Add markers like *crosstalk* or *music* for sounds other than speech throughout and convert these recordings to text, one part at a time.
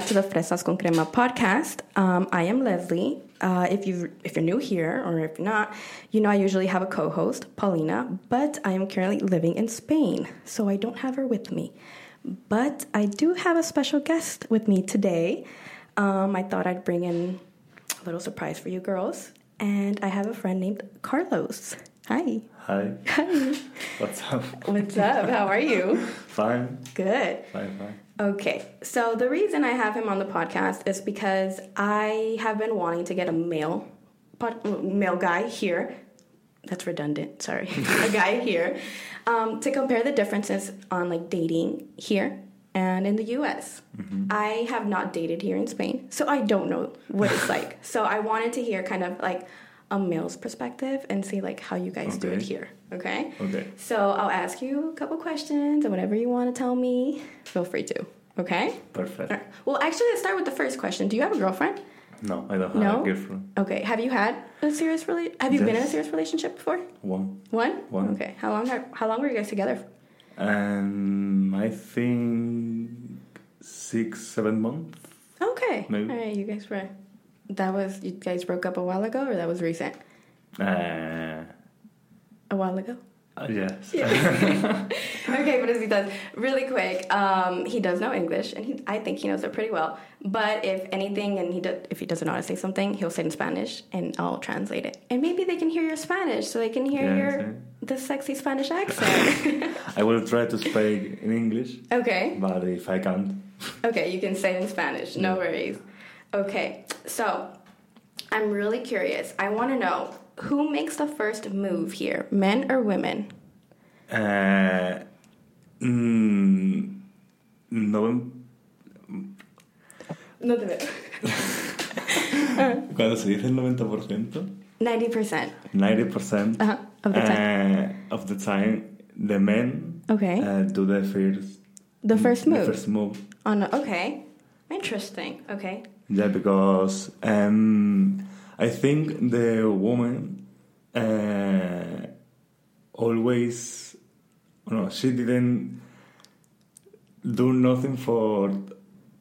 back to the Fresas con Crema podcast. Um, I am Leslie. Uh, if you if you're new here or if you're not, you know I usually have a co-host, Paulina, but I am currently living in Spain, so I don't have her with me. But I do have a special guest with me today. Um, I thought I'd bring in a little surprise for you girls, and I have a friend named Carlos. Hi. Hi. Hi. What's up? What's up? How are you? *laughs* Fine. Good. Fine, fine. Okay, so the reason I have him on the podcast is because I have been wanting to get a male, pod, male guy here. That's redundant. Sorry, *laughs* a guy here um, to compare the differences on like dating here and in the U.S. I have not dated here in Spain, so I don't know what it's *laughs* like. So I wanted to hear kind of like a male's perspective and see like how you guys do it here. Okay. Okay. So I'll ask you a couple questions, and whatever you want to tell me, feel free to. Okay? Perfect. Right. Well, actually, let's start with the first question. Do you have a girlfriend? No, I don't have No? a girlfriend. Okay. Have you had a serious rela- Have you been in a serious relationship before? One. One. One. Okay. How long? Are, how long were you guys together? And I think six, seven months. Okay. Maybe. All right. You guys were. That was you guys broke up a while ago, or that was recent? Uh, A while ago. Yes. *laughs* okay, but as he does, really quick, um, he does know English, and he, I think he knows it pretty well. But if anything, and he do, if he doesn't know how to say something, he'll say it in Spanish, and I'll translate it. And maybe they can hear your Spanish, so they can hear Yeah, your sí. the sexy Spanish accent. *laughs* I will try to speak in English, okay, but if I can't, okay, you can say it in Spanish. No worries. Okay, so I'm really curious. I want to know who makes the first move here, men or women? uh, mm, no. No te veo. Cuando se dice el 90%, Ninety percent 90% uh-huh, of the time. uh, of the time, the men Okay. uh, do the first The first move. The first move. On okay, interesting. Okay, Yeah, because um, I think the woman uh, always, no, she didn't do nothing for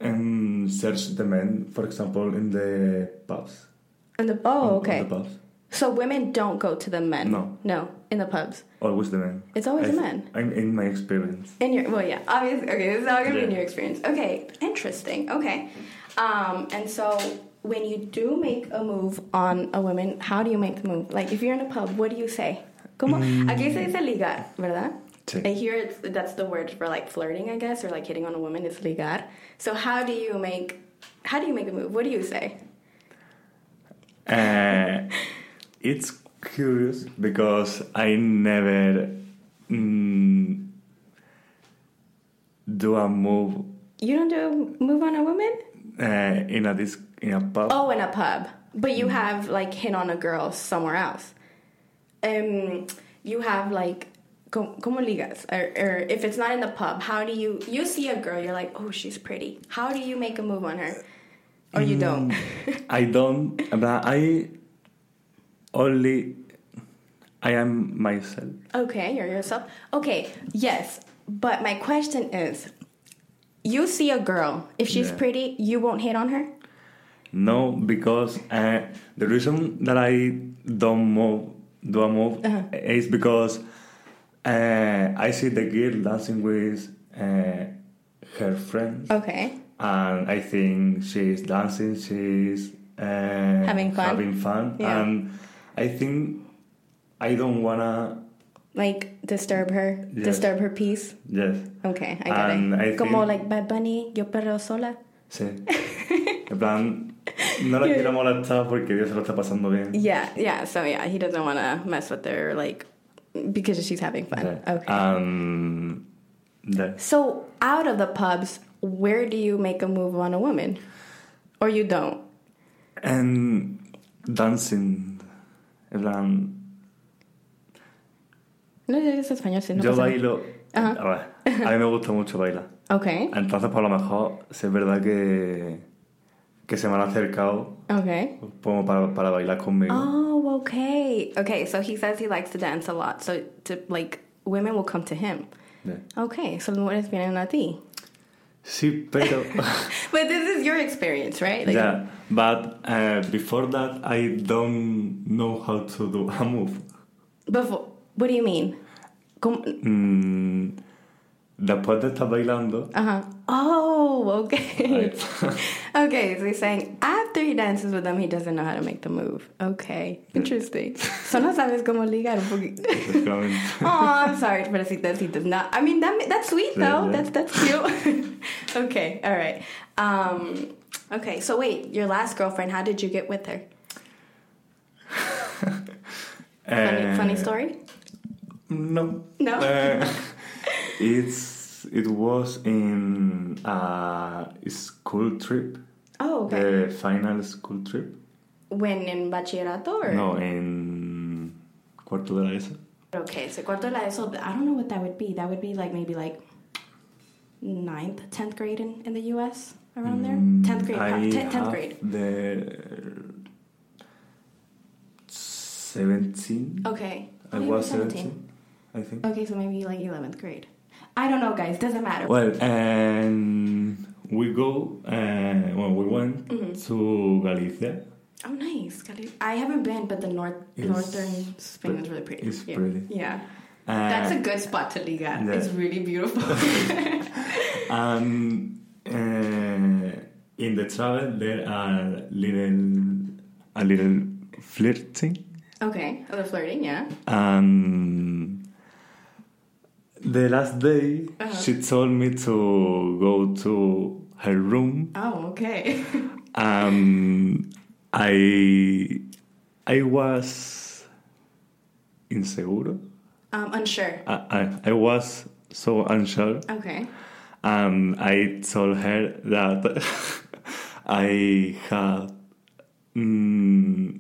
um, search the men, for example, in the pubs. and the oh In- okay. In the pubs. So women don't go to the men. No. no, in the pubs. Always the men. It's always I the men. I'm in my experience. In your well, yeah, obviously. Okay, this is all gonna be in your experience. Okay, interesting. Okay, um, and so when you do make a move on a woman, how do you make the move? Like if you're in a pub, what do you say? Como aquí se dice ligar, ¿verdad? Sí. I hear it's, that's the word for like flirting, I guess, or like hitting on a woman is ligar. So how do you make how do you make a move? What do you say? Uh, it's curious because I never mm, do a move You don't do a move on a woman? Uh, in a disc, in a pub. Oh, in a pub. But you have like hit on a girl somewhere else. Um, you have like co- como ligas, or, or if it's not in the pub, how do you you see a girl? You're like, oh, she's pretty. How do you make a move on her, or you don't? *laughs* I don't. But I only. I am myself. okay, you're yourself. Okay, yes, but my question is, you see a girl. If she's Yeah. pretty, you won't hit on her. No, because uh, the reason that I don't move, do a move, Uh-huh. is because uh, I see the girl dancing with uh, her friends. Okay. and I think she's dancing, she's uh, Having fun? having fun, Yeah. and I think I don't wanna. Like disturb her, Yes. disturb her peace. Yes, Okay, I get And it. I Como think- like Bad Bunny, yo perreo sola. sí. en plan, no la *laughs* quiero molestar porque Dios se lo está pasando bien. Yeah, yeah. So yeah, he doesn't want to mess with her, like because she's having fun. Yeah. Okay. Um, yeah. so out of the pubs, where do you make a move on a woman, or you don't? And dancing, en plan, No, es español, sí, no yo pasa bailo. Ajá. A ver, a mí me gusta mucho bailar. Okay, Entonces, por lo mejor, sí es verdad que, que se me han acercado okay. como para, para bailar conmigo. Oh, okay. Okay, so he says he likes to dance a lot. So to like women will come to him. Yeah. Okay, so las mujeres vienen a ti. Sí, pero. *laughs* *laughs* But this is your experience, right? Like, yeah, but uh, before that, I don't know how to do a move. Before, what do you mean? Como- Mm, después de estar bailando, Uh-huh. Oh, okay. I- *laughs* okay, so he's saying after he dances with them, he doesn't know how to make the move. Okay, interesting. so no sabes cómo ligar un poquito. *laughs* oh, I'm sorry, but he te, si te, not. I mean, that, that's sweet though. Yeah. That's that's cute. *laughs* okay, all right. Um, okay, so wait, your last girlfriend, how did you get with her? Funny, Uh, funny story. No. No? Uh, *laughs* it's it was in a school trip, Oh, okay. the final school trip. when in bachillerato or No, in cuarto de la ESO. Okay, so cuarto de la ESO, I don't know what that would be. That would be like maybe like ninth, tenth grade in, in the U.S. around there. Tenth grade, Mm, I uh, tenth have grade. The seventeen. Okay, I Maybe was seventeen. I think. Okay, so maybe like eleventh grade. I don't know, guys. Doesn't matter. Well, and we go. Uh, well, we went Mm-hmm. to Galicia. Oh, nice. Galicia. I haven't been, but the north It's northern Spain is really pretty. it's yeah. pretty. Yeah, Uh, that's a good spot to ligar. yeah. It's really beautiful. *laughs* And uh, in the travel, there are little a little flirting, okay, a little flirting, yeah. and the last day Uh-huh. she told me to go to her room, Oh, okay. and *laughs* I I was inseguro. um, unsure. I, I, I was so unsure. Okay. and I told her that *laughs* I had mm,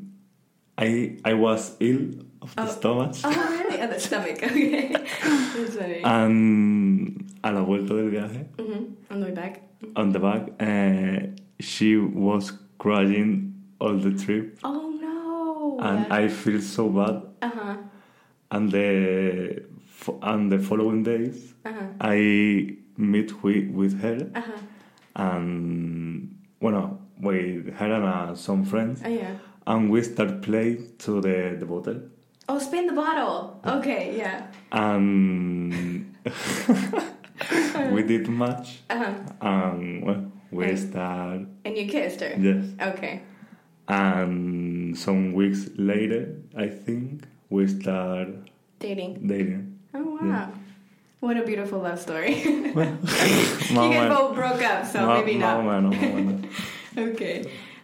I I was ill of the Oh. stomach Oh, really? The stomach. Okay. *laughs* That's funny. and a la vuelta del viaje hmm On the way back. on the back uh, she was crying all the trip Oh no. and I feel so bad Uh huh. and the and the following days Uh huh. I meet with, with her Uh huh. and bueno with her and uh, some friends Oh yeah. and we start playing to the, the bottle Oh, spin the bottle. Okay. Yeah. and *laughs* we did much Uh huh. and we And- start And you kissed her. yes Okay. and some weeks later I think we start Dating. dating Oh wow. Yeah. What a beautiful love story. *laughs* *laughs* you guys both broke up, so Ma- maybe not. o menos. Okay.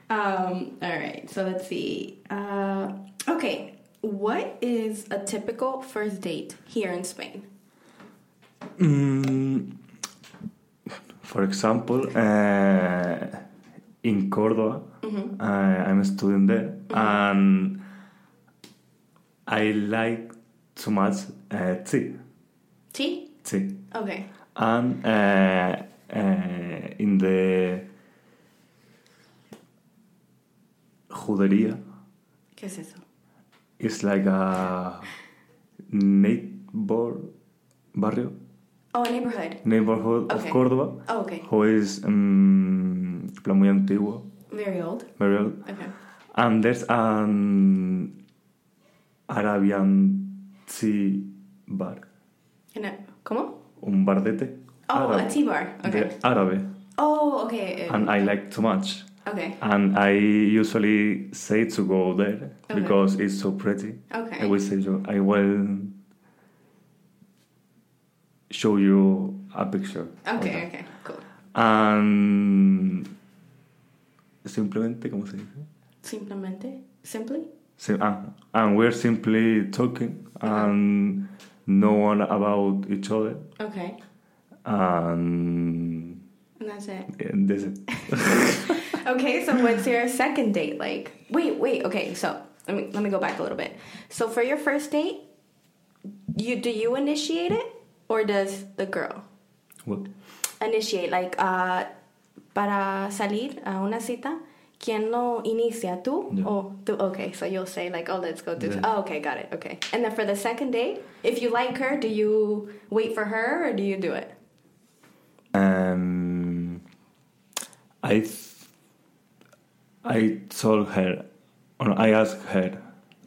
Um, all right. So let's see. Uh, okay. What is a typical first date here in Spain? Mm, for example, uh, in Córdoba, Mm-hmm. uh, I'm a student there, and I like too much uh, tea. Tea? Tea. Okay. And uh, uh, in the judería, ¿Qué es eso? It's like a neighbor barrio, Oh, a neighborhood. neighborhood Okay. of Córdoba. Oh, okay. who is um, plan muy antiguo, Very old. very old. Okay. And there's an Arabian tea bar, And a, ¿Cómo? un bar de té. Oh, árabe, a tea bar. de Okay. árabe, Oh, okay. and I like too much. Okay. And I usually say to go there Okay. because it's so pretty. Okay. I will say I will show you a picture. Okay, okay. Cool. And simplemente, ¿cómo se dice? Simplemente? Simply? So, ah, and we're simply talking and no one about each other. Okay. And And that's it. and that's it. *laughs* Okay, so what's your second date like? Wait, wait. Okay, so let me let me go back a little bit. So for your first date, you do you initiate it or does the girl What? initiate? Like, uh, para salir a una cita, ¿quién lo inicia? ¿Tú Yeah. o tú? Okay, so you'll say like, oh, let's go do. Yeah. Oh, okay, got it. Okay, and then for the second date, if you like her, do you wait for her or do you do it? Um, I th- I told her, or I asked her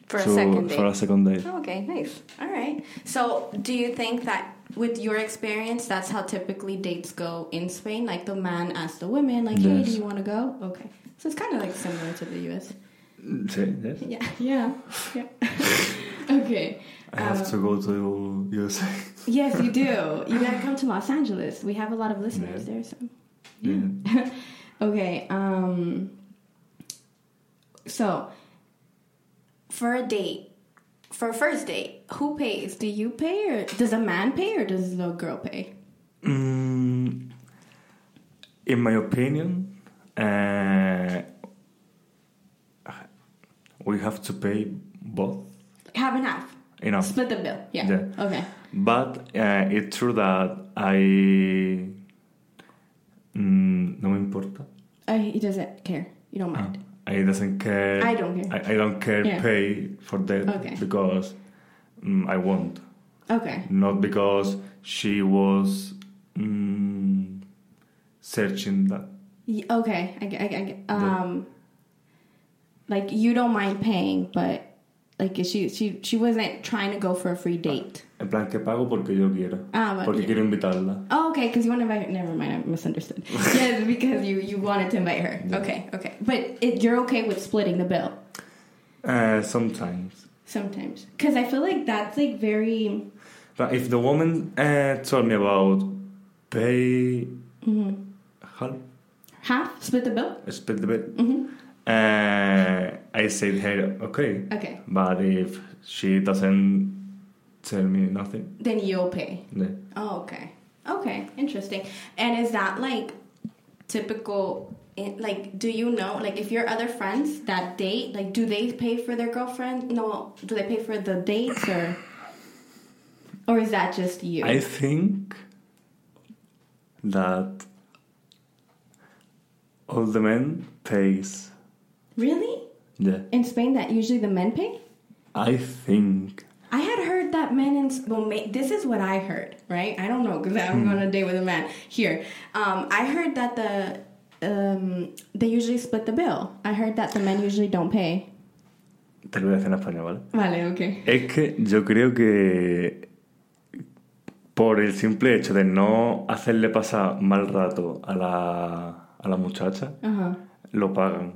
For a to- second for a date. second date. Okay, nice. All right. So, do you think that with your experience, that's how typically dates go in Spain? Like the man asks the women, like, "Hey, do you want to go?" Okay. So it's kind of like similar to the U.S. Yes. Yeah. Yeah. Yeah. *laughs* okay. I have Um, to go to USA. *laughs* Yes, you do. You gotta come to Los Angeles. We have a lot of listeners Yeah. there. So. Yeah. *laughs* Okay. Um. So, for a date, for a first date, who pays? Do you pay, or does a man pay, or does the girl pay? Mm, in my opinion, uh, we have to pay both. Half and half. Enough. Split the bill. Yeah. Yeah. Okay. But uh, it's true that I mm, no me importa. Uh, he doesn't care. You don't mind. I doesn't care. I don't care. I, I don't care Yeah. pay for that Okay. because mm, I want, Okay. not because she was mm, searching that. Okay. I get. I. I. Um. Like you don't mind paying, but like she she she wasn't trying to go for a free date. En plan que pago porque yo quiero, Ah, but porque yeah. quiero invitarla. Oh, okay, because you want to invite her. Never mind, I misunderstood. *laughs* yes, because you you wanted to invite her. Okay, okay, but it, you're okay with splitting the bill Uh, sometimes. sometimes, because I feel like that's like very. But if the woman uh, told me about pay mm-hmm. half, Half split the bill. split the bit, hmm uh, I said her okay. Okay, But if she doesn't tell me nothing, then you'll pay. then Oh, okay, okay, interesting. And is that like typical? Like, do you know, like, if your other friends that date, like, do they pay for their girlfriend? No, do they pay for the dates or, or is that just you? I think that all the men pays. Really? Yeah, In Spain, that usually the men pay. I think. I had heard that men in well, ma- this is what I heard, right? I don't know because I haven't gone on a date with a man here. Um, I heard that the um, they usually split the bill. I heard that the men usually don't pay. Te lo voy a decir en español, ¿vale? Vale, okay. Es que yo creo que por el simple hecho de no hacerle pasar mal rato a la, a la muchacha, Ajá, lo pagan.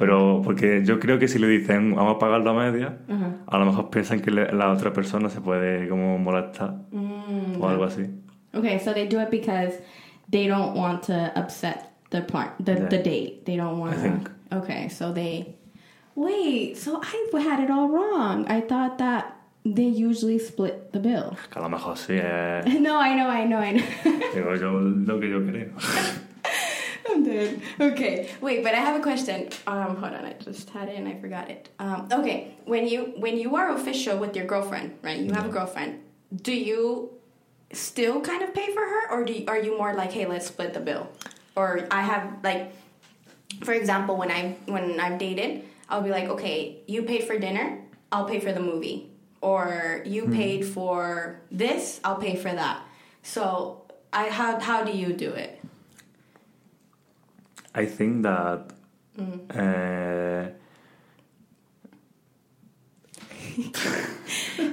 Pero porque yo creo que si le dicen vamos a pagar la media, ajá. a lo mejor piensan que le- la otra persona se puede como molestar Mm, o algo así. okay, so they do it because they don't want to upset the part the, Yeah. the date. They don't want. I think. Okay, so they wait. So I had it all wrong. I thought that they usually split the bill. Que a lo mejor sí es... *laughs* no, I know, I know, I know. Digo yo lo que yo creo. *laughs* I'm dead. Okay, wait, but I have a question. Um, hold on, I just had it and I forgot it. Um, okay, when you when you are official with your girlfriend, right? You have a girlfriend. Do you still kind of pay for her, or do you, are you more like, hey, let's split the bill? Or I have like, for example, when I when I've dated, I'll be like, okay, you paid for dinner, I'll pay for the movie, or you paid for this, I'll pay for that. So, I how how do you do it? I think that... Mm. *laughs*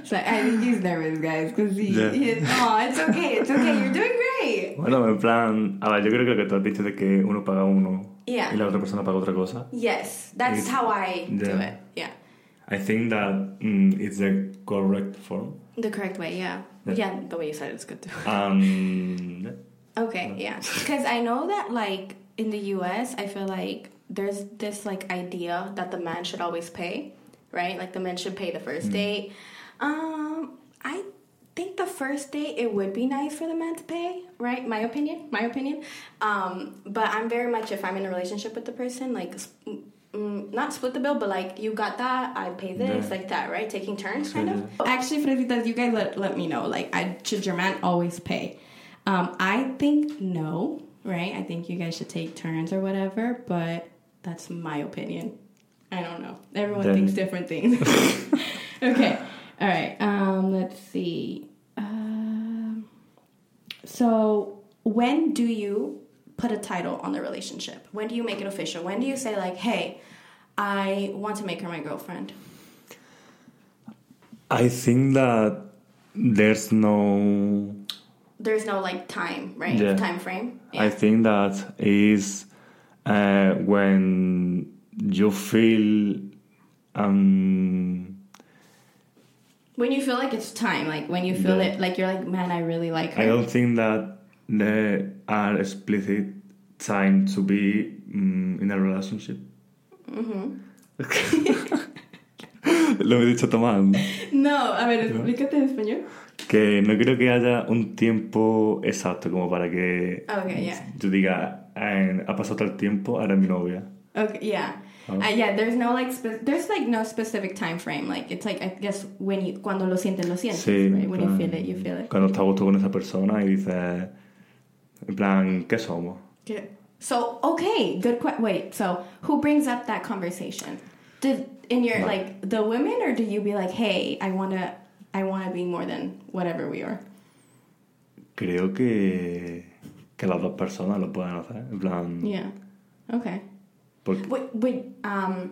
So I think he's nervous, guys, because he, Yeah. he oh, it's okay, it's okay, you're doing great. *laughs* bueno, en plan... A ver, yo creo que lo que tú has dicho de que uno paga uno Yeah. y la otra persona paga otra cosa. Yes, that's It- how I do it. Yeah, I think that mm, it's the correct form. the correct way. Yeah, Yeah. yeah, the way you said it's good too. Um, *laughs* Okay, yeah, because I know that like in the U.S., I feel like there's this like idea that the man should always pay, right? Like the man should pay the first date. Um, I think the first date it would be nice for the man to pay, right? My opinion, my opinion. Um, but I'm very much if I'm in a relationship with the person, like. Mm, not split the bill, but like you got that, I pay this, Yeah. like that, right? Taking turns, kind Yeah. of. Actually, Fresitas, you guys let, let me know. Like, I, should your man always pay? Um, I think no, right? I think you guys should take turns or whatever, but that's my opinion. I don't know. Everyone Then- thinks different things. *laughs* *laughs* okay. All right. Um, let's see. Um, so, when do you put a title on the relationship? When do you make it official? When do you say like, "Hey, I want to make her my girlfriend"? I think that there's no. There's no like time, right? Yeah. Time frame. I think that is uh, when you feel um, when you feel like it's time, like when you feel Yeah. it, like you're like, man, I really like her. I don't think that there are explicit time to be mm, in a relationship. Mm-hmm. *laughs* Lo he dicho tomando. *laughs* No, a ver, explícate en español. Que no creo que haya un tiempo exacto como para que Okay, yeah. yo diga, "Ah, ha pasado tal tiempo, ahora mi novia. Okay, yeah. Oh. Uh, yeah, there's no like there's like no specific time frame. Like it's like I guess when you cuando lo sientes lo sientes, Sí, right? When you plan, feel it, you feel it. Cuando estás gusto con esa persona y dices, en plan, ¿qué somos? Good. So okay, good question. Wait, so who brings up that conversation? Did in your No. like the women, or do you be like, hey, I wanna, I wanna be more than whatever we are? Creo que, que las dos personas lo pueden hacer. En plan, Yeah. Okay. porque, Would would um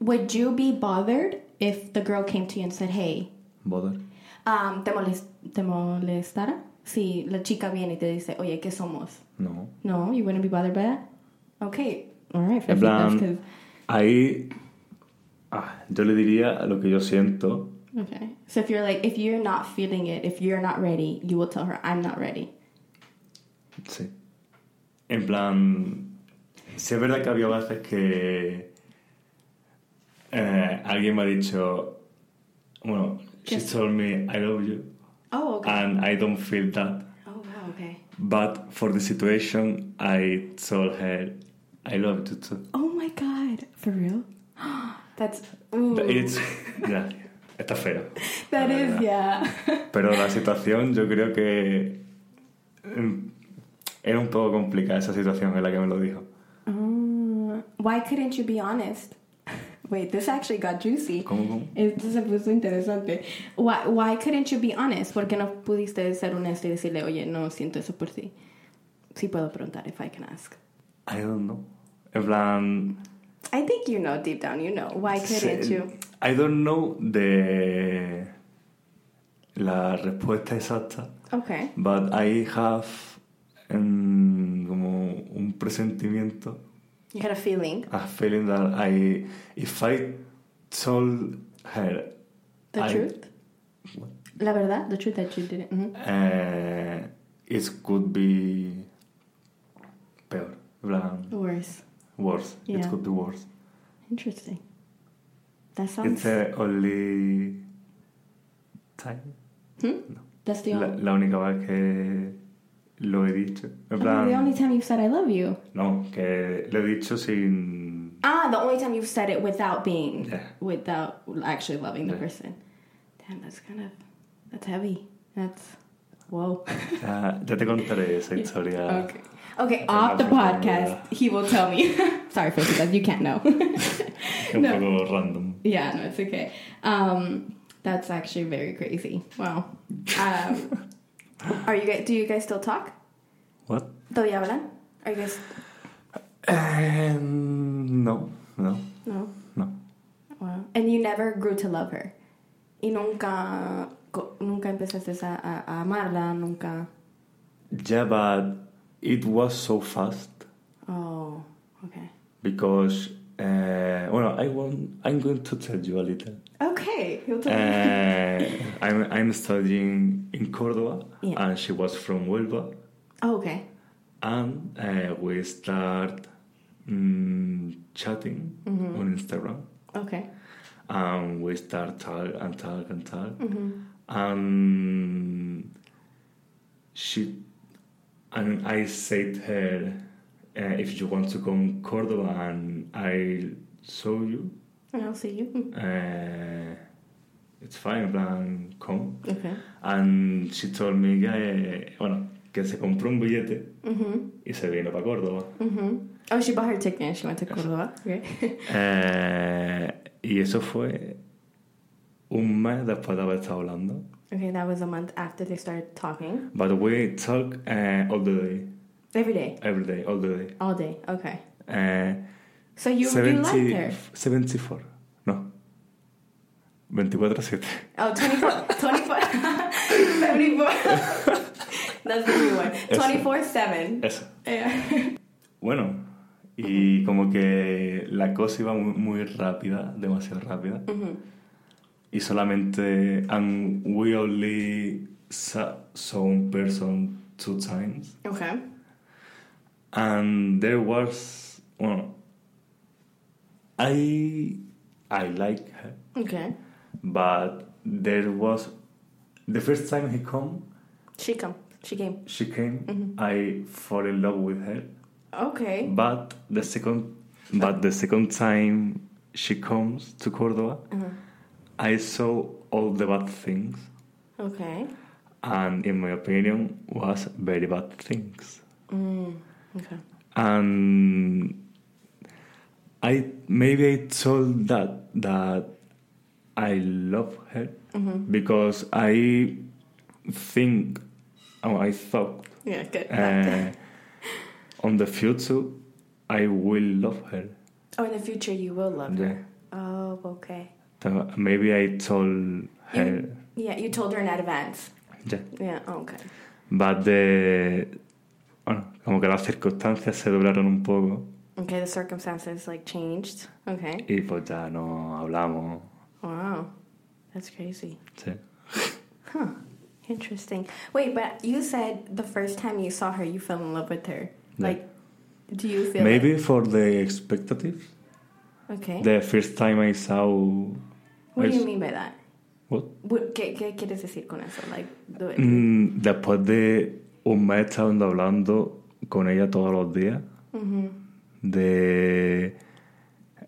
would you be bothered if the girl came to you and said, hey, Boder. um, te molest te molestara si la chica viene y te dice, oye, ¿qué somos? No. No, you wouldn't be bothered by that. Okay. All right. En plan, ahí ah, yo le diría lo que yo siento. Okay. So if you're like, if you're not feeling it, if you're not ready, you will tell her, I'm not ready. Sí. En plan, sí es verdad que había veces que eh, alguien me ha dicho, bueno, she ¿Qué? told me I love you Oh, okay. and I don't feel that. oh, wow, okay. But for the situation, I told her I love you too. Oh my god. For real? *gasps* That's, ooh. It's, ya, está feo. That la yeah. Pero la situación yo creo que mm, era un poco complicada esa situación en la que me lo dijo. Uh, why couldn't you be honest? Wait, this actually got juicy. ¿Cómo, cómo? Esto se puso interesante. Why, why couldn't you be honest? ¿Por qué no pudiste ser honesto y decirle, oye, no siento eso por ti? Sí puedo preguntar, if I can ask. I don't know. En plan... I think you know deep down, you know. Why couldn't se- you? I don't know the la respuesta exacta, Okay. but I have um, como un presentimiento, You had a feeling. a feeling that I, if I told her The I- truth? La verdad? The truth that you didn't. mhm. uh, it could be peor, plan, Worse. worse. It Yeah. could be worse. Interesting. That sounds. It's the only time. Hmm? That's the only. la única vez que lo he dicho. En Oh, plan, the only time you've said I love you. no, que lo he dicho sin. Ah, the only time you've said it without being, Yeah. without actually loving the Yeah. person. Damn, that's kind of, that's heavy. That's, whoa. Ya, ya te contaré esa *laughs* historia. Okay. Okay, off the podcast, he will tell me. *laughs* Sorry, for that. You can't know. *laughs* *laughs* No. random. yeah, no, it's okay. Um, that's actually very crazy. Wow. Um, are you guys? Do you guys still talk? What? ¿Todavía hablan? Are you guys? Eh, no, no, No. no. Wow. And you never grew to love her. Y nunca, nunca empezaste a, a, a amarla, nunca. Yeah, but it was so fast Oh, okay. because. Uh, well, I want. I'm going to tell you a little. Okay, you'll tell me. Uh, I'm I'm studying in Córdoba, Yeah. and she was from Huelva. Oh, okay. and uh, we start mm, chatting Mm-hmm. on Instagram, Okay. and we start talk and talk and talk, Mm-hmm. and she and I said to her, uh, if you want to come to Cordoba and I'll show you, I'll see you. uh, it's fine, plan, come. Okay. And she told me que, bueno, que se compró un billete Mm-hmm. y se vino para Córdoba. Mm-hmm. Oh, she bought her ticket and she went to Córdoba. Okay. *laughs* Eh, y eso fue un mes después de haber estado hablando. Okay, that was a month after they started talking. But we talk eh, all the day. Every day. every day, all the day. All day. Okay. Uh, So you, you 70 liked her. 74, no. 24-7. Oh, 24. *laughs* 24. 74. That's the new one. 24 7. Eso. Yeah. *laughs* Bueno, y como que la cosa iba muy, muy rápida, demasiado rápida. Y solamente, and we only saw some person two times. Okay. And there was, well, I, I like her, Okay. but there was, the first time he come, She come. She came. she came, mm-hmm. I fall in love with her. Okay. But the second, but the second time she comes to Cordoba, uh-huh. I saw all the bad things, Okay. and in my opinion, was very bad things. Mm. Okay. And I maybe I told that that I love her because I think, oh, I thought Yeah, good. uh, *laughs* on the future I will love her. oh, in the future you will love Yeah. her. Oh, okay. So maybe I told her, You, yeah, you told her in advance. yeah. Yeah, oh, okay. But the, bueno, como que las circunstancias se doblaron un poco Okay, the circumstances like changed. Okay. y pues ya no hablamos. Wow. That's crazy. Sí. Huh. Interesting. Wait, but you said the first time you saw her, you fell in love with her. Yeah. Like, do you feel Maybe for the expectative. okay. The first time I saw. What do you mean by that? What? ¿qué, ¿Qué quieres decir con eso? Like, Mm, después de un mes estando hablando con ella todos los días, de,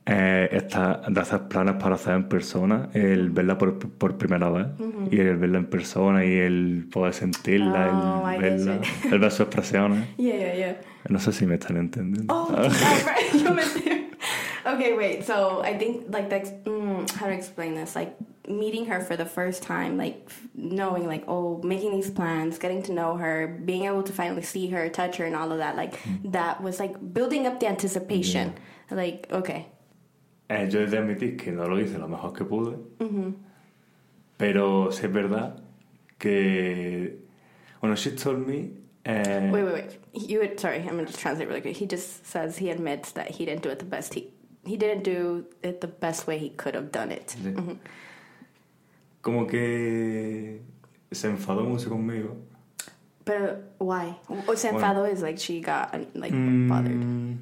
eh, esta- de hacer planes para hacer en persona, el verla por, por primera vez, y el verla en persona, y el poder sentirla, Oh, el verla, el ver sus expresiones. *laughs* yeah, yeah, yeah. No sé si me están entendiendo. Oh. Yo *laughs* me. Okay, wait. So I think like that's mm, how to explain this. Like meeting her for the first time, like knowing, like oh, making these plans, getting to know her, being able to finally see her, touch her, and all of that. Like that was like building up the anticipation. Like okay, Eh, yo he de admitir que no lo hice lo mejor que pude, pero sí es verdad que. Bueno, she told me. eh, wait, wait, wait. You would, sorry, I'm gonna translate really quick. He just says he admits that he didn't do it the best. He he didn't do it the best way he could have done it. sí. Como que se enfadó mucho conmigo. But why? O sea, Bueno. enfado is like she got like Mm, bothered.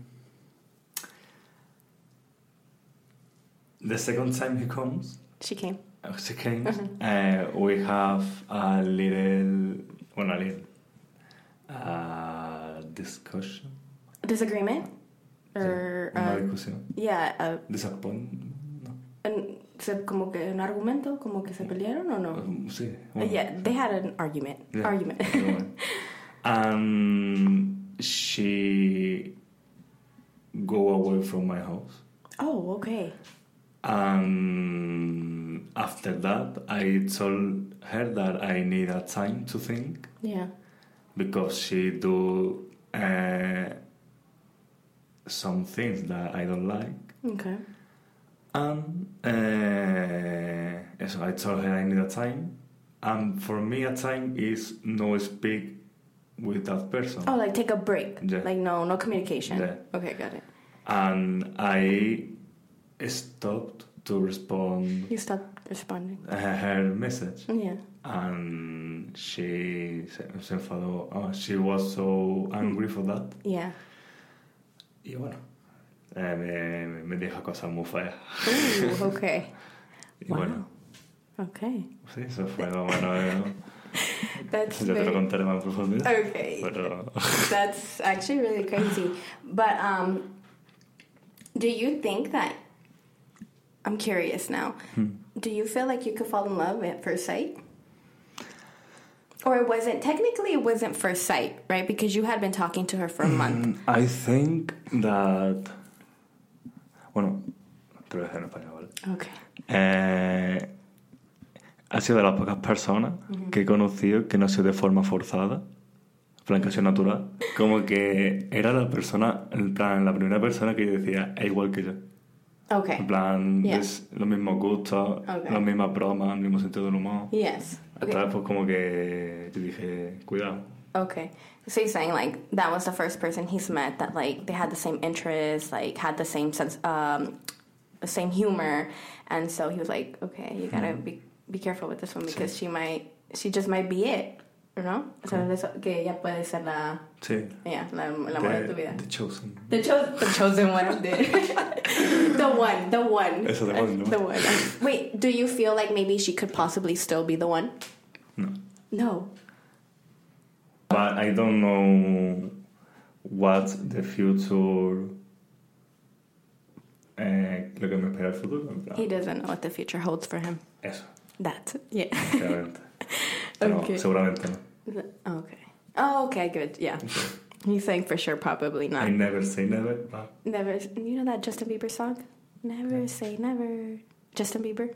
The second time he comes, She came. uh, she came, uh, we have a little, well, a little uh, discussion. Disagreement? Or, Una uh, discusión. yeah, uh, Disappoint. No. se- como que un argumento, como que se pelearon o no? Um, sí. Uh, bueno. yeah, they had an argument. Yeah. Argument. And she go away from my house. oh, okay. And after that, I told her that I need a time to think Yeah. because she do uh, some things that I don't like. Okay. And uh, so I told her I need a time. And for me, a time is no speak with that person. Oh, like take a break. Yeah. Like no, no communication. Yeah. Okay, got it. And I stopped to respond You stopped responding. her message. Yeah. And she se enfadó. Oh, she was so angry for that. Yeah. Y bueno, eh, me, me dijo cosas muy feas. Ooh, okay. Y Wow. bueno, Okay. sí, eso fue lo bueno. eh. That's Yo te lo contaré más en profundidad. Okay. Pero That's actually really crazy. But um, do you think that? I'm curious now. Do you feel like you could fall in love at first sight? Or it wasn't technically it wasn't first sight, right? Because you had been talking to her for a month. Mm, I think that. Bueno, te lo voy a decir en español, ¿vale? Okay. Eh, ha sido de las pocas personas que he conocido que no ha sido de forma forzada. plan casi natural, como que era la persona, en plan, la primera persona que yo decía, es igual que yo. Okay. En plan, Yeah. es los mismos gustos, Okay. las mismas bromas, el mismo sentido del humor. Yes. Okay. Como que dije, cuidado. Okay. So you're saying like that was the first person he's met that like they had the same interests, like had the same sense, um, the same humor, and so he was like, okay, you gotta be be careful with this one because she might, she just might be it, you know? So eso- que ella puede ser la, Sí. yeah, la, el amor de tu vida. The Chosen. The, cho- the chosen one of the *laughs* the one, the one, Eso, the one, the the one. Wait, do you feel like maybe she could possibly still be the one? No. No. But I don't know what the future. Eh, lo que me espera el futuro. en He doesn't know what the future holds for him. Eso, That, yeah. obviamente. *laughs* Pero Okay. seguramente no. Okay. Oh, okay, good. Yeah. He's saying for sure, probably not. I never say never, but Never. You know that Justin Bieber song? Never say never. Justin Bieber.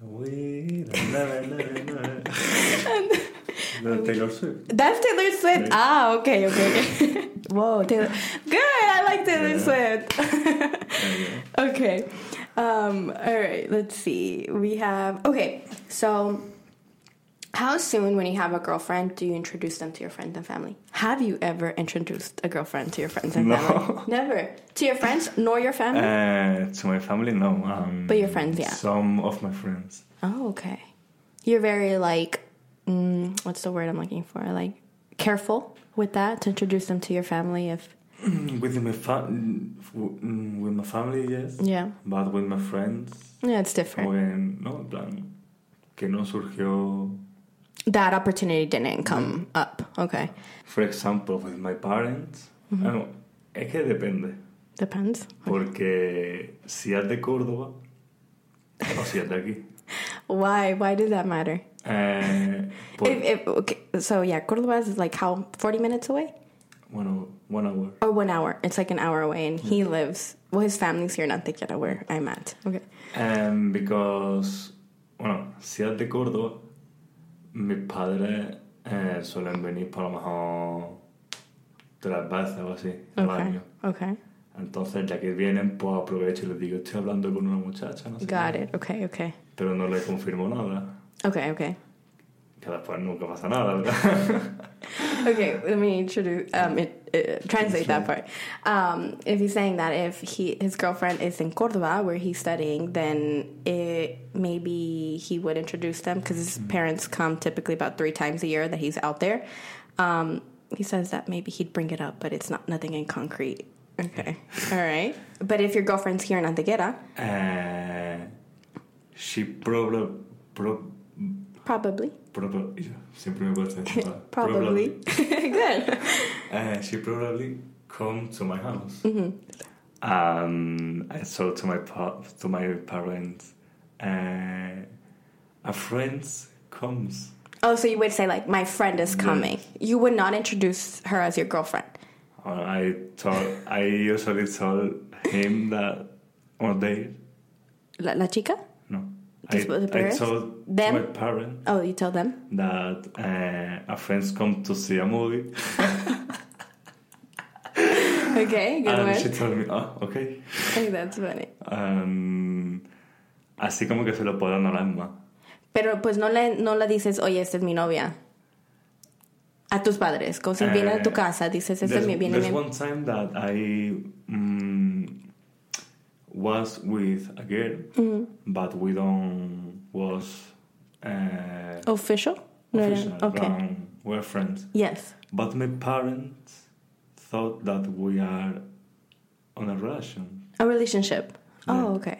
we never, never, never. *laughs* The Taylor Swift. That's Taylor Swift. Ah, okay, okay, okay. *laughs* Whoa, Taylor. Good. I like Taylor Yeah. Swift. There you go. okay. Um, all right. Let's see. We have. Okay. So, how soon, when you have a girlfriend, do you introduce them to your friends and family? Have you ever introduced a girlfriend to your friends and No. family? Never. To your friends, nor your family. Uh, to my family, no. Um, But your friends, yeah. Some of my friends. Oh, okay. You're very like, mm, what's the word I'm looking for? Like, careful with that to introduce them to your family. If *clears throat* With my fa- mm, with my family, yes. yeah, But with my friends, yeah, it's different. que no, plan, que no surgió. That opportunity didn't come up. Okay, For example, with my parents. Mm-hmm. Ah, no, es que depende. depends. Porque si es de Córdoba o si es de aquí. *laughs* Why? Why does that matter? Eh, por- If, if, okay, so yeah, Cordoba is like how forty minutes away bueno, one hour. or one hour. It's like an hour away, and he lives. Well, his family's here in Antequera, where I'm at. Okay. Um, because, bueno, si es de Córdoba, mis padres eh, suelen venir por lo mejor tres veces o así al año. Okay. Entonces, ya que vienen, pues aprovecho y les digo, estoy hablando con una muchacha, no sé Got qué. it. Okay. Okay. Pero no le confirmo nada. Okay. Okay. Que después nunca pasa nada, ¿verdad? *laughs* Okay, let me introduce, um, it, uh, translate that part. Um, if he's saying that if he his girlfriend is in Cordoba where he's studying, then it, maybe he would introduce them because his parents come typically about three times a year that he's out there. Um, he says that maybe he'd bring it up, but it's not nothing in concrete. Okay, *laughs* all right. But if your girlfriend's here in Antequera, Eh, she probably... Pro, probably, *laughs* probably yo siempre me cuesta decir probably, *laughs* good. Uh, she probably come to my house. Mm-hmm. And I saw to my pa- to my parents, uh, a friend comes. Oh, so you would say like my friend is coming. You would not introduce her as your girlfriend. Uh, I told I usually told him that one day La, la chica? I, the I told Them? my parents Oh, you tell them? that uh, a friend come to see a movie, *laughs* Okay, good and one. she told me, "Oh, okay." Hey, that's funny. Um, así como que se lo puedo dar a la misma. Pero pues no le, no le dices, oye, esta es mi novia. A tus padres. Como si Eh, viene a tu casa, dices, esta es mi, viene there's mi... one time that I mm, was with a girl, Mm-hmm. but we don't was uh, Official? No official. okay. um, we're friends. Yes. But my parents thought that we are on a relation. A relationship. Yeah. Oh, okay.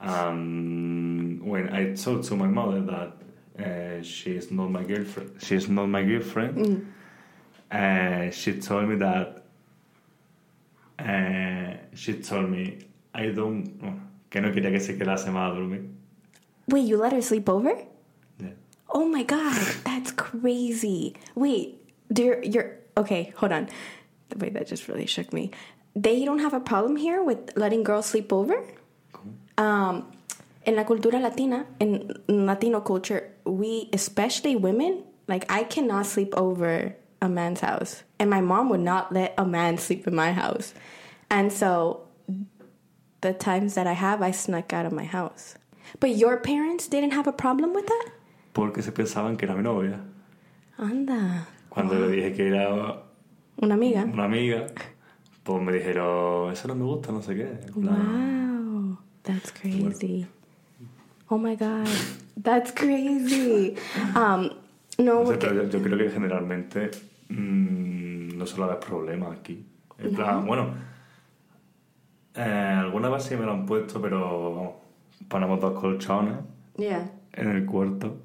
Um, when I told to my mother that uh, she is not my girlfriend, she is not my girlfriend. Mm. Uh, she told me that. Uh, she told me I don't. oh, que no quería que se quedase más a dormir. Wait, you let her sleep over? Yeah. Oh my god, that's crazy. Wait, dear, you're okay. Hold on. Wait, that just really shook me. They don't have a problem here with letting girls sleep over. Um, in la cultura latina, in Latino culture, we, especially women, like I cannot sleep over a man's house. And my mom would not let a man sleep in my house. And so the times that I have, I snuck out of my house. But your parents didn't have a problem with that? Porque se pensaban que era mi novia. Anda. Cuando le dije que era Una amiga. una amiga, pues me dijeron, eso no me gusta, no sé qué. Wow. That's crazy. Oh my god. That's crazy. Um, no, no sé, porque- yo, yo creo que generalmente mm, no suele haber problemas aquí. En plan, bueno, eh, algunas veces sí me lo han puesto, pero vamos, ponemos dos colchones yeah. en el cuarto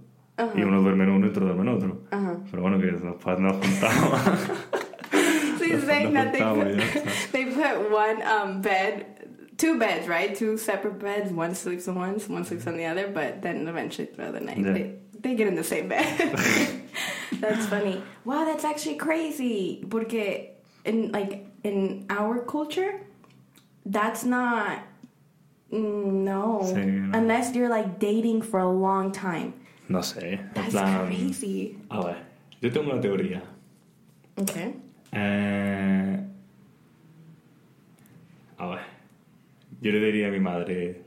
y uno duerme en uno y otro duerme en otro. Pero bueno, que nos, nos juntamos. *laughs* So you're Nos- saying nos they put, y ya está. *laughs* they put one um, bed, two beds, right? Two separate beds. One sleeps in one, one sleeps on the other. But then eventually throughout the night, Yeah. they, they get in the same bed. *laughs* that's funny. Wow, that's actually crazy. Porque in like in our culture, that's not. mm, No, Sí, no. unless you're like dating for a long time. No sé, That's plan... crazy. A ver, yo tengo una teoría. Okay. Eh, a ver, yo le diría a mi madre,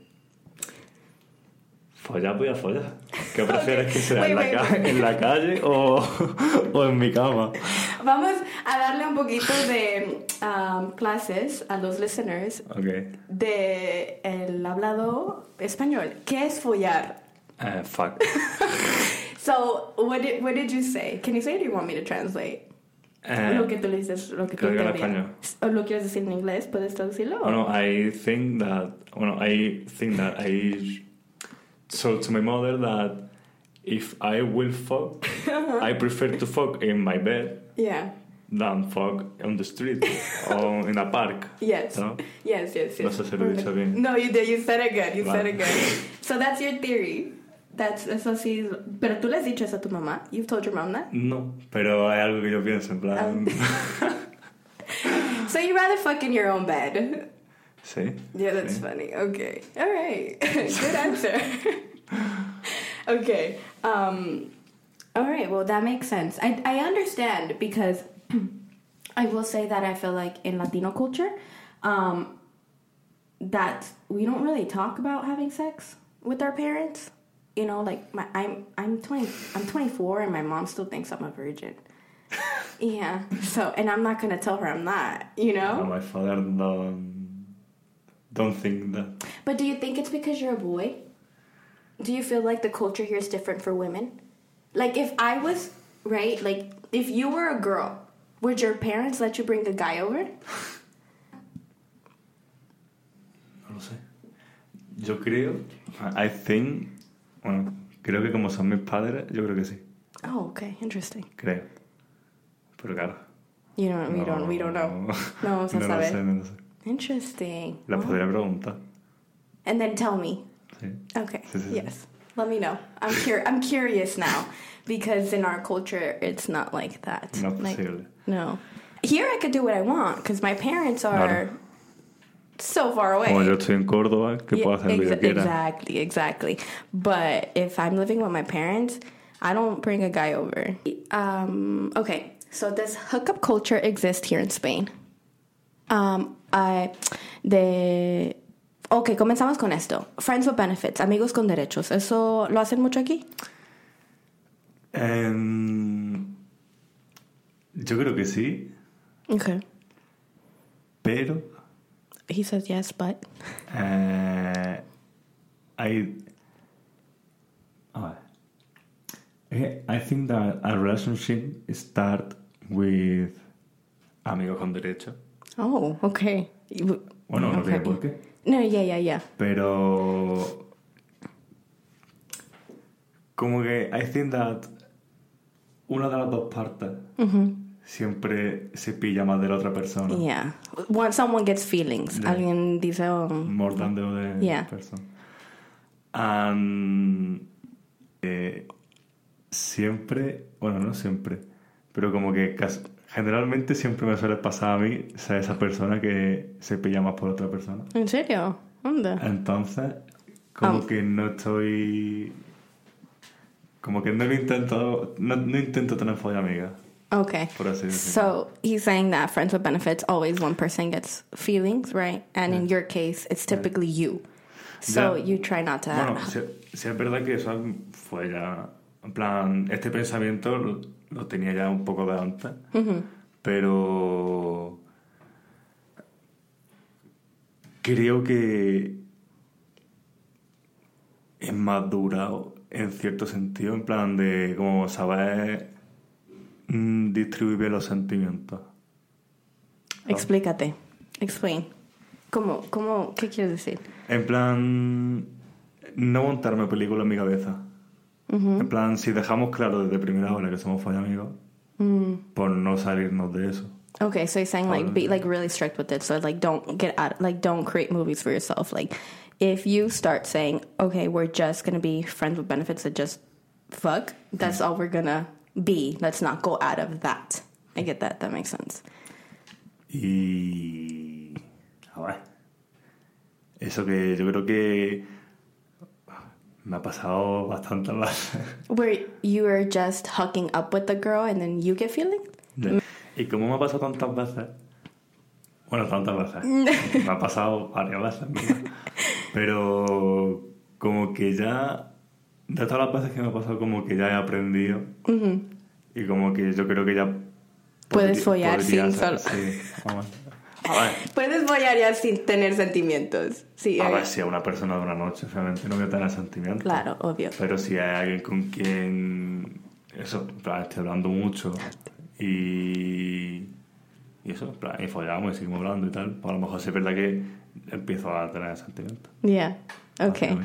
follar, voy a follar. ¿Qué *laughs* prefieres que sea Wait, en, la wait, ca- wait. en la calle o, *laughs* o en mi cama? *laughs* *laughs* Vamos a darle un poquito de um, clases a los listeners Ok. de el hablado español. ¿Qué es follar? Eh, fuck. *laughs* So, what did, what did you say? Can you say it or do you want me to translate? Eh, lo que tú le dices, lo que tú que lo en español. ¿O lo quieres decir en inglés? ¿Puedes traducirlo? bueno, I think that, bueno, I think that I told to my mother that if I will fuck, *laughs* I prefer to fuck in my bed Yeah. than fuck on the street *laughs* or in a park. Yes. ¿no? Yes, yes, yes. No sé si lo he dicho bien. No, you did. You said it good. You said it good. *laughs* So that's your theory. That's, eso sí. Pero tú le has dicho eso a tu mamá. You've told your mom that? No, pero hay algo que yo pienso, en plan... *laughs* So you rather fuck in your own bed? sí. Yeah, that's sí. funny. Okay. All right. Good answer. okay. Um, all right. Well, that makes sense. I, I understand because *clears throat* I will say that I feel like in Latino culture, um, that we don't really talk about having sex with our parents. You know, like my, I'm I'm twenty I'm twenty four and my mom still thinks I'm a virgin. *laughs* yeah. So and I'm not gonna tell her I'm not. You know. No, my father don't, don't think that. But do you think it's because you're a boy? Do you feel like the culture here is different for women? Like if I was right, like if you were a girl, would your parents let you bring a guy over? No lo sé. Yo creo, I think, bueno, creo que como son mis padres, yo creo que sí, Oh, okay, interesting. creo. Pero claro. You don't, we don't, we don't know. No vamos a *laughs* no lo sé, no lo sé. Interesting. La Oh. podría preguntar. And then tell me. Sí. Okay. Sí, sí. Yes. Let me know. I'm cur- I'm curious now because in our culture it's not like that. No es Like, no. Here I could do what I want because my parents are so far away. Como yo estoy en Córdoba, que Yeah, puedo hacer lo que exa- quiera. Exactly, exactly. But if I'm living with my parents, I don't bring a guy over. Um, okay, so does hookup culture exist here in Spain? Um, I, de... Ok, comenzamos con esto. Friends with benefits, amigos con derechos. ¿Eso lo hacen mucho aquí? Em, yo creo que sí, Okay. pero He says yes, but... eh, ver. Eh, I think that a relationship start with amigos con derecho. Oh, okay. Bueno, no okay. tiene por qué. No, yeah, yeah, yeah. Pero como que I think that una de las dos partes siempre se pilla más de la otra persona. Yeah. When someone gets feelings, alguien dice, oh, More than the other Yeah. person. And eh, siempre, bueno, no siempre, pero como que cas- generalmente siempre me suele pasar a mí ser esa persona que se pilla más por otra persona. ¿en serio? ¿Dónde? Entonces, como Ah. que no estoy. Como que no lo intento. No, no intento tener folla amiga. Okay. So he's saying that friends with benefits always one person gets feelings, right? And in your case, it's typically you. So Ya. you try not to. Bueno, sí, sí es verdad que eso fue ya. En plan, este pensamiento lo, tenía ya un poco de antes. Pero. Creo que. Es más durado en cierto sentido, en plan de como saber mm, distribuir bien los sentimientos. Explícate. Explain. ¿Cómo, cómo, ¿Qué quieres decir? En plan, no montarme película en mi cabeza. En plan, si dejamos claro desde primera hora que somos follamigos, por no salirnos de eso. Okay, so he's saying like be like really strict with it. So like don't get out like don't create movies for yourself. Like if you start saying, Okay, we're just gonna be friends with benefits that just fuck, that's all we're gonna be. Let's not go out of that. I get that, that makes sense. Y. A ver. Eso que yo creo que. Me ha pasado bastantes *laughs* veces. Where you are just hooking up with the girl and then you get feelings? Y como me ha pasado tantas veces. Bueno, tantas veces. *laughs* Me ha pasado varias veces, ¿verdad? Pero. Como que ya. De todas las veces que me ha pasado, como que ya he aprendido. Y como que yo creo que ya. Puedes podría- follar podría sin ser- solo- Sí. *laughs* Puedes follar ya sin tener sentimientos. Sí, A eh, ver, si a una persona de una noche, obviamente no voy a tener sentimientos. claro, obvio. Pero si hay alguien con quien. Eso, plan, estoy hablando mucho y. Y eso, plan, y follamos y seguimos hablando y tal, pues a lo mejor sí es verdad que empiezo a tener sentimientos. Yeah. Okay.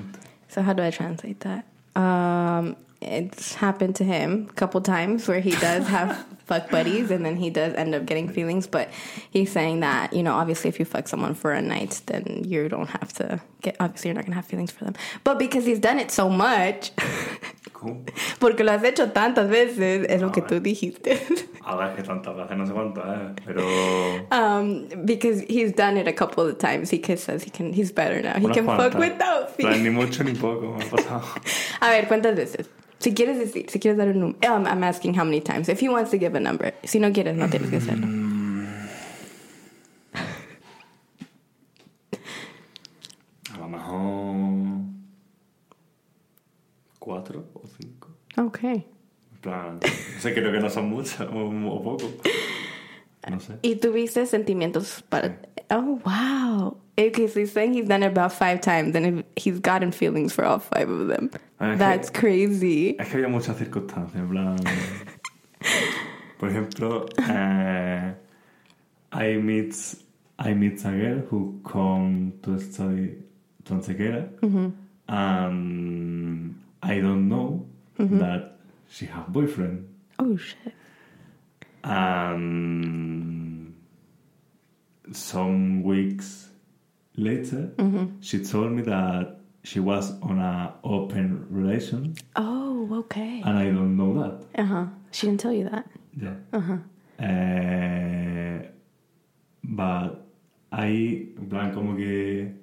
So how do I translate that? Um, it's happened to him a couple times where he does have *laughs* fuck buddies and then he does end up getting feelings. But he's saying that you know, obviously, if you fuck someone for a night, then you don't have to get. Obviously, you're not gonna have feelings for them. But because he's done it so much, *laughs* porque lo has hecho tantas veces, es lo que tú dijiste. *laughs* A ver, que tantas veces no sé cuántas, ¿eh? Pero. Um, because he's done it a couple of times. He says he can. He's better now. He can fuck without feelings. Ni mucho ni poco, me ha pasado. *laughs* A ver, ¿cuántas veces? Si quieres decir, si quieres dar un número. Um, I'm asking how many times. If he wants to give a number. Si no quieres, no tienes que hacerlo. A lo mejor. ¿Cuatro o cinco? Okay. En plan, no *laughs* sé, creo que no son muchas o, o poco. No sé. ¿Y tuviste sentimientos para... Oh, wow. Okay, so he's saying he's done it about five times and he's gotten feelings for all five of them. Ah, That's crazy. Es que había muchas circunstancias, en plan. *laughs* Por ejemplo, eh, I meet I meet a girl who come to study to Antequera, and I don't know that she have boyfriend. Oh, shit. And some weeks later, she told me that she was on a open relation, Oh, okay. and I don't know that. Uh-huh. She didn't tell you that. Yeah. Eh, but ahí, en plan, como que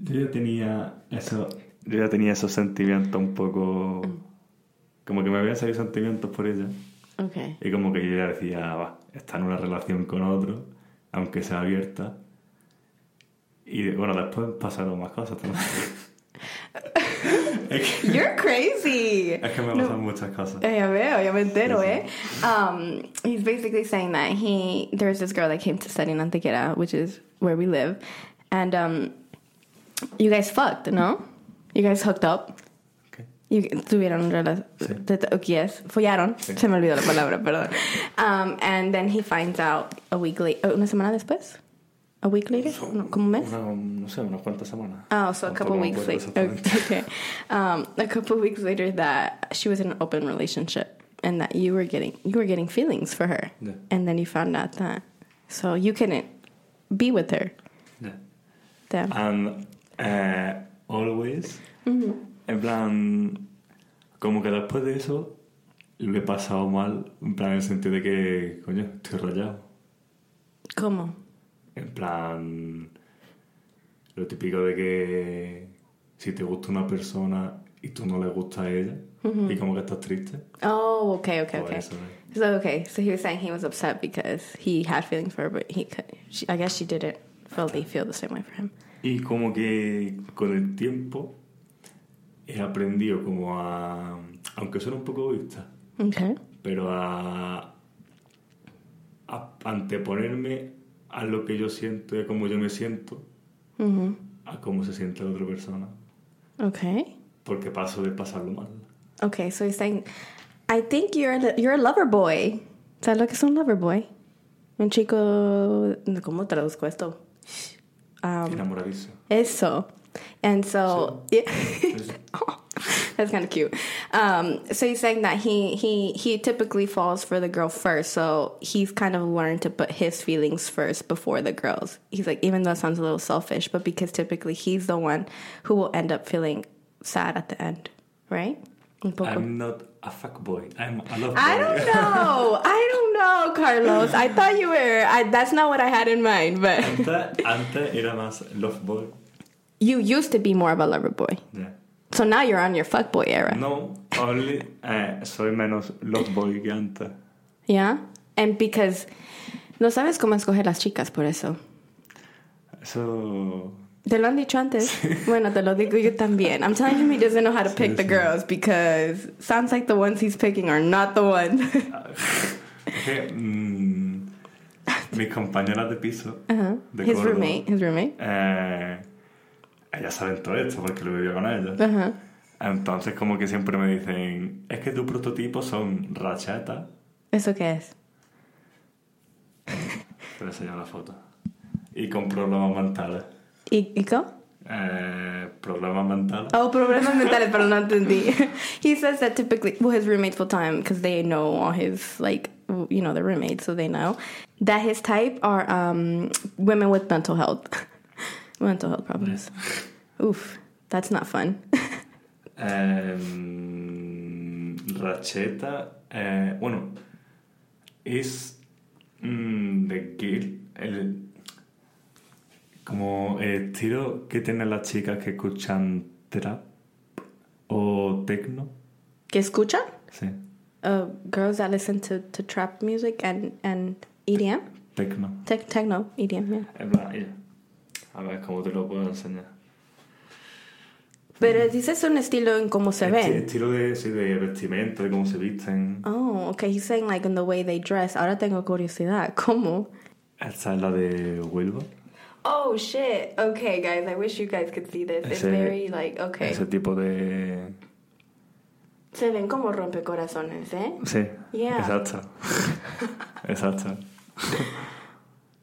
yo ya tenía eso, yo ya tenía esos sentimientos un poco, como que me habían salido sentimientos por ella. Okay. Y como que yo ya decía, va, está en una relación con otro, aunque sea abierta. Y bueno, después pasaron más cosas también. *laughs* es, que, You're crazy. es que me No. pasan muchas cosas. Eh, ya veo, ya me entero, eh. Um, he's basically saying that he there's this girl that came to study in Antequera, which is where we live, and um, you guys fucked, no? You guys hooked up. Tuvieron relación. Yes, follaron. Se me olvidó la palabra, perdón. Um, and then he finds out a week later. Oh, ¿una semana después? A week later? No, como un mes? Una- no sé, unas cuantas semanas. Oh, so a couple weeks later. Okay. Um, a couple weeks later, that she was in an open relationship, and that you were getting you were getting feelings for her, Yeah. and then you found out that, so you couldn't be with her. Ya. Damn. And eh, always, en plan, como que después de eso lo he pasado mal, en plan, en el sentido de que, coño, estoy rayado. ¿Cómo? En plan, lo típico de que si te gusta una persona y tú no le gusta a ella, y como que estás triste, Oh, okay, okay, pues okay. eso es. So okay, so he was saying he was upset because he had feelings for her, but he could. She, I guess she didn't feel they feel the same way for him. Y como que con el tiempo he aprendido como a, aunque suene un poco egoísta, Okay. pero a, a anteponerme a lo que yo siento y a cómo yo me siento Mhm. a cómo se siente la otra persona. Okay. Porque paso de pasarlo mal. Okay, so he's saying, I think you're a, you're a lover boy. ¿Sabes lo que es un lover boy? Un chico, ¿cómo traduzco esto? Um, Enamoradizo. eso. And so, yeah. *laughs* That's kind of cute. Um, so he's saying that he he he typically falls for the girl first, so he's kind of learned to put his feelings first before the girls. He's like, even though it sounds a little selfish, but because typically he's the one who will end up feeling sad at the end, right? I'm not a fuckboy. I'm a love boy. I don't know. *laughs* I don't know, Carlos. I thought you were. I, that's not what I had in mind, but antes era más love boy. You used to be more of a lover boy. Yeah. So now you're on your fuck boy era. No, only eh, soy menos love boy que antes. Yeah? And because no sabes cómo escoger las chicas por eso. Eso Te lo han dicho antes. bueno, te lo digo yo también. I'm telling him he doesn't know how to pick the sí. girls because sounds like the ones he's picking are not the ones. *laughs* Es que mm, mis compañeras de piso, uh-huh. de His Córdoba, roommate, his roommate. eh, ellas saben todo esto porque lo vivió con ellas. Uh-huh. Entonces como que siempre me dicen, es que tus prototipos son rachetas. ¿Eso qué es? Te voy enseñar la foto. Y con problemas mentales. ¿Y, y cómo? Eh, problemas mentales. Oh, problemas *laughs* mentales, pero no entendí. *laughs* he says that typically, well, his roommates will tell him because they know all his, like, you know, the roommates, so they know that his type are um, women with mental health, *laughs* mental health problems. Oof, that's not fun. Em, racheta, eh, bueno, es mm, de que el, como el estilo que tienen las chicas que escuchan trap o techno, ¿Que escuchan? sí, Uh, girls that listen to, to trap music and, and EDM? techno. Tech, techno, EDM, yeah. A ver cómo te lo puedo enseñar. Pero dices un estilo en cómo se Esti- ven. estilo de, sí, de vestimenta, de cómo se visten. Oh, okay. He's saying like in the way they dress. Ahora tengo curiosidad. ¿Cómo? Esta es la de Wilbur. Oh shit. Okay, guys. I wish you guys could see this. It's Ese- very like okay. Ese tipo de... Se ven como rompecorazones, ¿eh? Sí, Yeah. exacto. *laughs* exacto.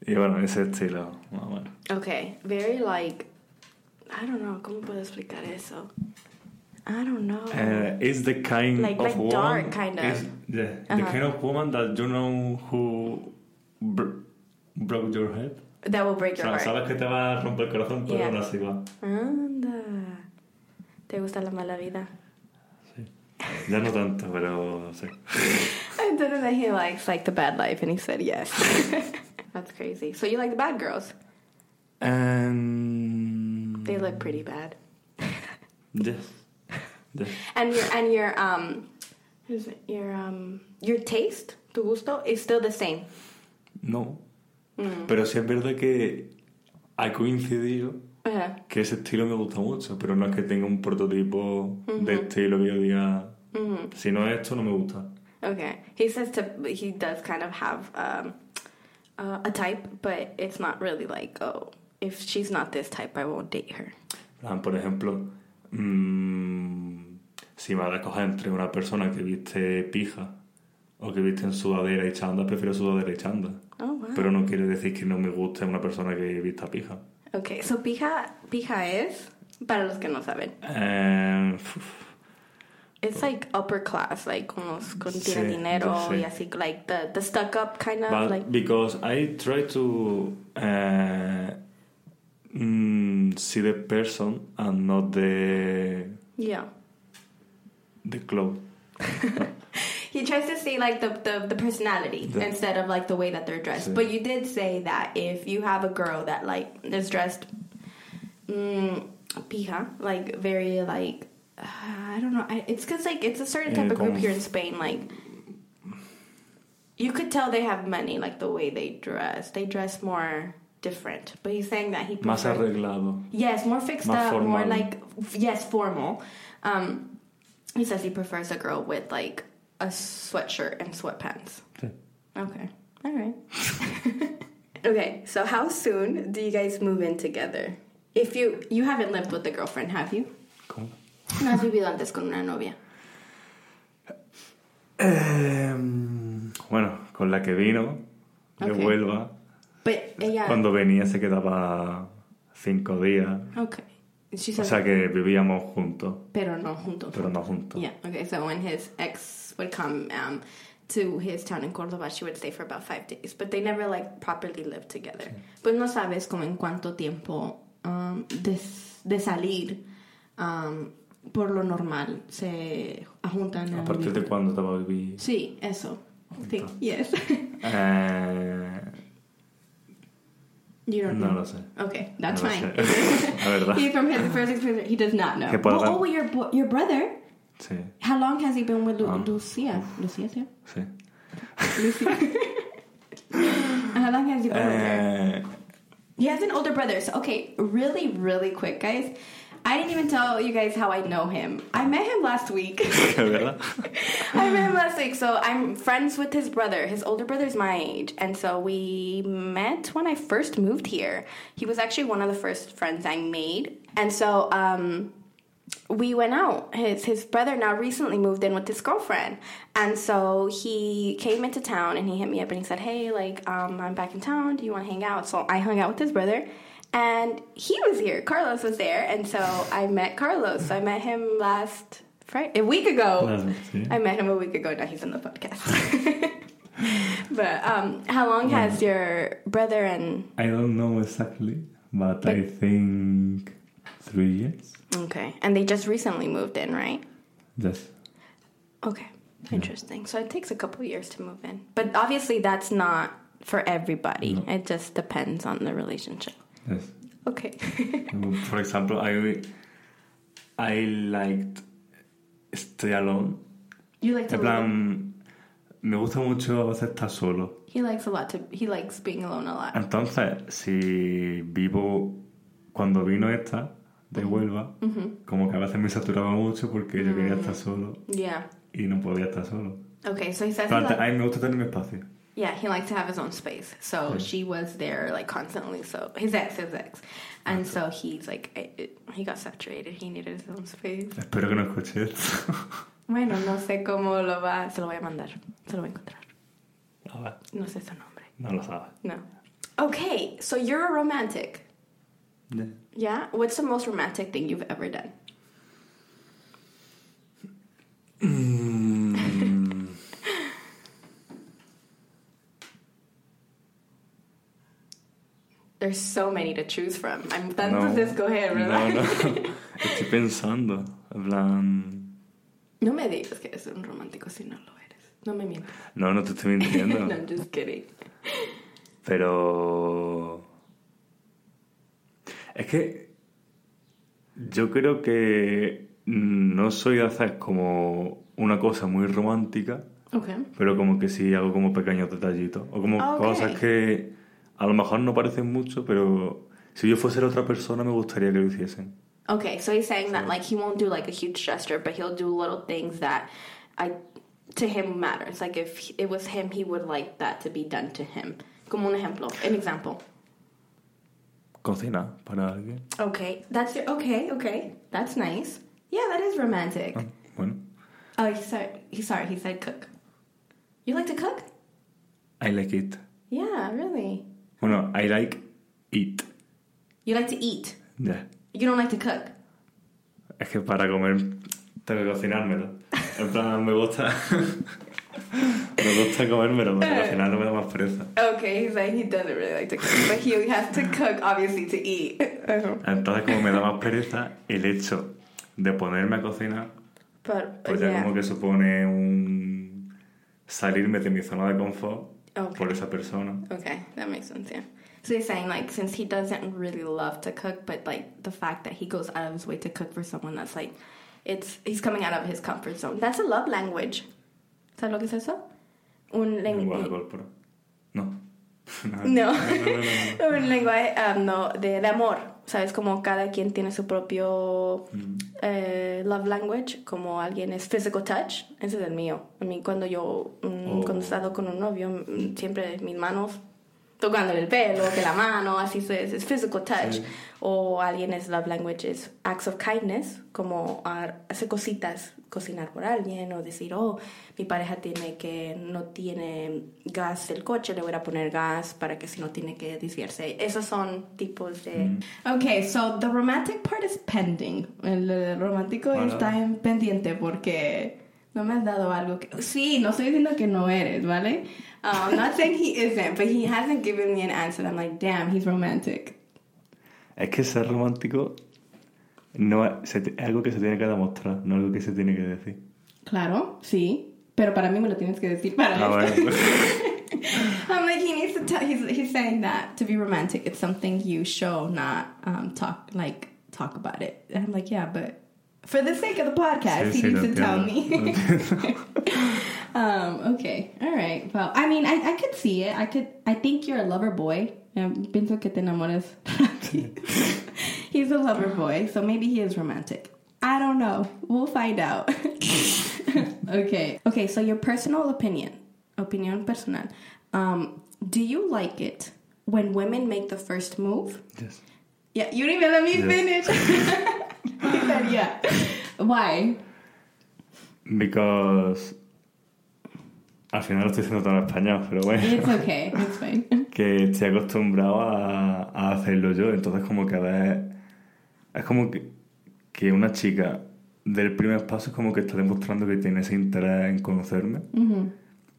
Y bueno, ese estilo, más o menos. Okay. Very like I don't know. ¿Cómo puedo explicar eso? I don't know. Uh, it's the kind Like- of like woman... dark, kind of. the, the Uh-huh. kind of woman that you know who br- broke your head. that will break O your sea, heart. sabes que te va a romper el corazón, pero Yeah. aún así va. Anda. ¿Te gusta la mala vida? Sí. Ya no tanto, pero sí. I told him that he likes like the bad life, and he said yes. *laughs* That's crazy. So you like the bad girls? And... They look pretty bad. Yes. Yes. And your and your um, is it your um, your taste, tu gusto, is still the same. No. Mm. Pero sí es verdad que ha coincidido Uh-huh. que ese estilo me gusta mucho, pero no es que tenga un prototipo de estilo que yo diga, Mhm. si no es esto, no me gusta. Okay. He says to he does kind of have um, uh, a type, but it's not really like oh, if she's not this type, I won't date her. Por ejemplo, mm, si me a coger entre una persona que viste pija o que viste en sudadera y chanda, prefiero sudadera y chanda. Oh wow. Pero no quiere decir que no me guste una persona que vista pija. Okay, so pija pija es para los que no saben. Eh, It's like upper class, like con los con Sí, dinero y así like the the stuck up kind of but like because I try to uh, mm, see the person and not the yeah. the clothes. *laughs* He tries to see like the the, the personality The- instead of like the way that they're dressed. Sí. But you did say that if you have a girl that like is dressed mm, pija, like very like uh, I don't know, I, it's because like it's a certain type Yeah, of group here in Spain, like you could tell they have money, like the way they dress. They dress more different. But he's saying that he Más arreglado. Yes, more fixed Más up, more formal. like yes, formal. Um, he says he prefers a girl with like a sweatshirt and sweatpants. Sí. Okay, all right. *laughs* okay, so how soon do you guys move in together? If you you haven't lived with a girlfriend, have you? ¿Cómo? No has vivido antes con una novia. Em, bueno, con la que vino de Ok. Huelva, ella. cuando venía se quedaba cinco días. Okay. She O sea que vivíamos juntos, pero no juntos. pero no juntos. Yeah. Okay. So when his ex would come um, to his town in Córdoba, she would stay for about five days, but they never like properly lived together. Pues no sabes como en cuánto tiempo um, de, de salir um, por lo normal se juntan. ¿A partir de cuándo te vas a vivir? Sí, eso. Sí. Yes. Eh, you don't no know. lo sé. Okay, that's No fine. *laughs* La verdad. *laughs* he, from his first experience, he does not know. Dar- oh, your your brother. Sí, How long has he been with Lu- Ah. Lucia? Lucia, yeah. sí. Lucia. *laughs* How long has he been with her? Eh, He has an older brother. So, okay, really, really quick, guys. I didn't even tell you guys how I know him. I met him last week. *laughs* *laughs* I met him last week. So I'm friends with his brother. His older brother's my age. And so we met when I first moved here. He was actually one of the first friends I made. And so um, we went out. His his brother now recently moved in with his girlfriend, and so he came into town and he hit me up and he said, "Hey, like um, I'm back in town. Do you want to hang out?" So I hung out with his brother, and he was here. Carlos was there, and so I met Carlos. I met him last Friday, a week ago. I met him a week ago. Now he's in the podcast. *laughs* but um, how long has your brother and I don't know exactly, but I think three years. okay, and they just recently moved in, right? Yes. Okay, interesting. So it takes a couple years to move in, but obviously that's not for everybody. No. It just depends on the relationship. Yes. Okay. *laughs* For example, I I liked Stay Alone. you like to En plan, me gusta mucho a veces estar solo. He likes a lot to. He likes being alone a lot. Entonces, si vivo cuando vino esta de Huelva, como que a veces me saturaba mucho porque yo quería estar solo Yeah. y no podía estar solo. Okay, so he says. He Pero antes, li- a mí me gusta tener mi espacio. Yeah, he likes to have his own space. So Yeah. she was there like constantly. So his ex, his ex, and so he's like, it, it- he got saturated. He needed his own space. Espero que no escuche esto. *laughs* Bueno, no sé cómo lo va. Se lo voy a mandar. Se lo voy a encontrar. A ver, No sé su nombre. no lo sabes. No. Okay, so you're a romantic. Ya. Yeah? What's the most romantic thing you've ever done? Hmm. There's so many to choose from. I'm no, tantos de escoger, no, ¿verdad? no. *laughs* Estoy pensando. En plan. No me digas que eres un romántico si no lo eres. No me mientas. No, no te estoy mintiendo. *laughs* no, I'm just kidding. Pero. Es que. Yo creo que no soy de hacer como una cosa muy romántica, Okay. pero como que sí hago como pequeños detallitos. O como Ah, ok. cosas que a lo mejor no parecen mucho, pero si yo fuese otra persona me gustaría que lo hiciesen. Okay, so he's saying that like he won't do like a huge gesture, but he'll do little things that I to him matters. Like if it was him, he would like that to be done to him. Como un ejemplo, an example. Cocinar para alguien. Okay, that's your, okay, okay. That's nice. Yeah, that is romantic. Ah, bueno. Oh, he said he sorry, he said cook. You like to cook? I like it. Yeah, really. Bueno, I like it. You like to eat. Ya. You don't like to cook. Es que para comer tengo que cocinármelo. En plan, me gusta. *laughs* me gusta comérmelo, pero cocinarlo me da más pereza. Okay, he's like he doesn't really like to cook, but he has to cook obviously to eat. Entonces, como me da más pereza, el hecho de ponerme a cocinar, But pues ya yeah. como que supone un salirme de mi zona de confort Okay. por esa persona. Okay, that makes sense. Yeah. So he's saying like since he doesn't really love to cook, but like the fact that he goes out of his way to cook for someone that's like, it's he's coming out of his comfort zone. That's a love language. ¿Sabes lo que es eso? Un Lenguaje lenguaje. corporal. *laughs* No. No. no, no, no, no. *laughs* un lenguaje um, no, de, de amor. ¿Sabes? Como cada quien tiene su propio Mm. eh, love language. Como alguien es physical touch. Ese es el mío. A mí, cuando yo. mm, Oh. Cuando he estado con un novio, mm, siempre mis manos tocándole el pelo, que la mano, así es, es physical touch. Sí. O alguien es love language, es acts of kindness, como hacer cositas, cocinar por alguien, o decir, oh, mi pareja tiene que, no tiene gas del coche, le voy a poner gas para que si no tiene que desviarse. Esos son tipos de... Okay, so the romantic part is pending. El, romántico Bueno. está en pendiente porque no me has dado algo que... Sí, no estoy diciendo que no eres, ¿vale? Um, I'm not saying he isn't, but he hasn't given me an answer. I'm like, damn, he's romantic. Es que ser romántico no es, algo que se tiene que demostrar, no algo que se tiene que decir. Claro, sí. Pero para mí me lo tienes que decir para Ah, bueno. *laughs* I'm like, he needs to tell, he's, he's saying that to be romantic, it's something you show, not um, talk, like, talk about it. And I'm like, yeah, but for the sake of the podcast, Sí, he sí, needs to tell entiendo, me. *laughs* um, okay, all right. Well, I mean, I, I could see it. I could, I think you're a lover boy. Pienso que te enamoras. *laughs* He's a lover boy, so maybe he is romantic. I don't know. We'll find out. *laughs* okay. Okay, so your personal opinion, opinion personal. Um, do you like it when women make the first move? Yes. Yeah, you didn't even let me Yes. finish. *laughs* You said yeah. Why? Because al final lo estoy diciendo todo en español, pero bueno. It's okay. It's fine. *laughs* que estoy acostumbrado a, a hacerlo yo. Entonces, como que a veces. Es como que, que una chica del primer paso es como que está demostrando que tiene ese interés en conocerme.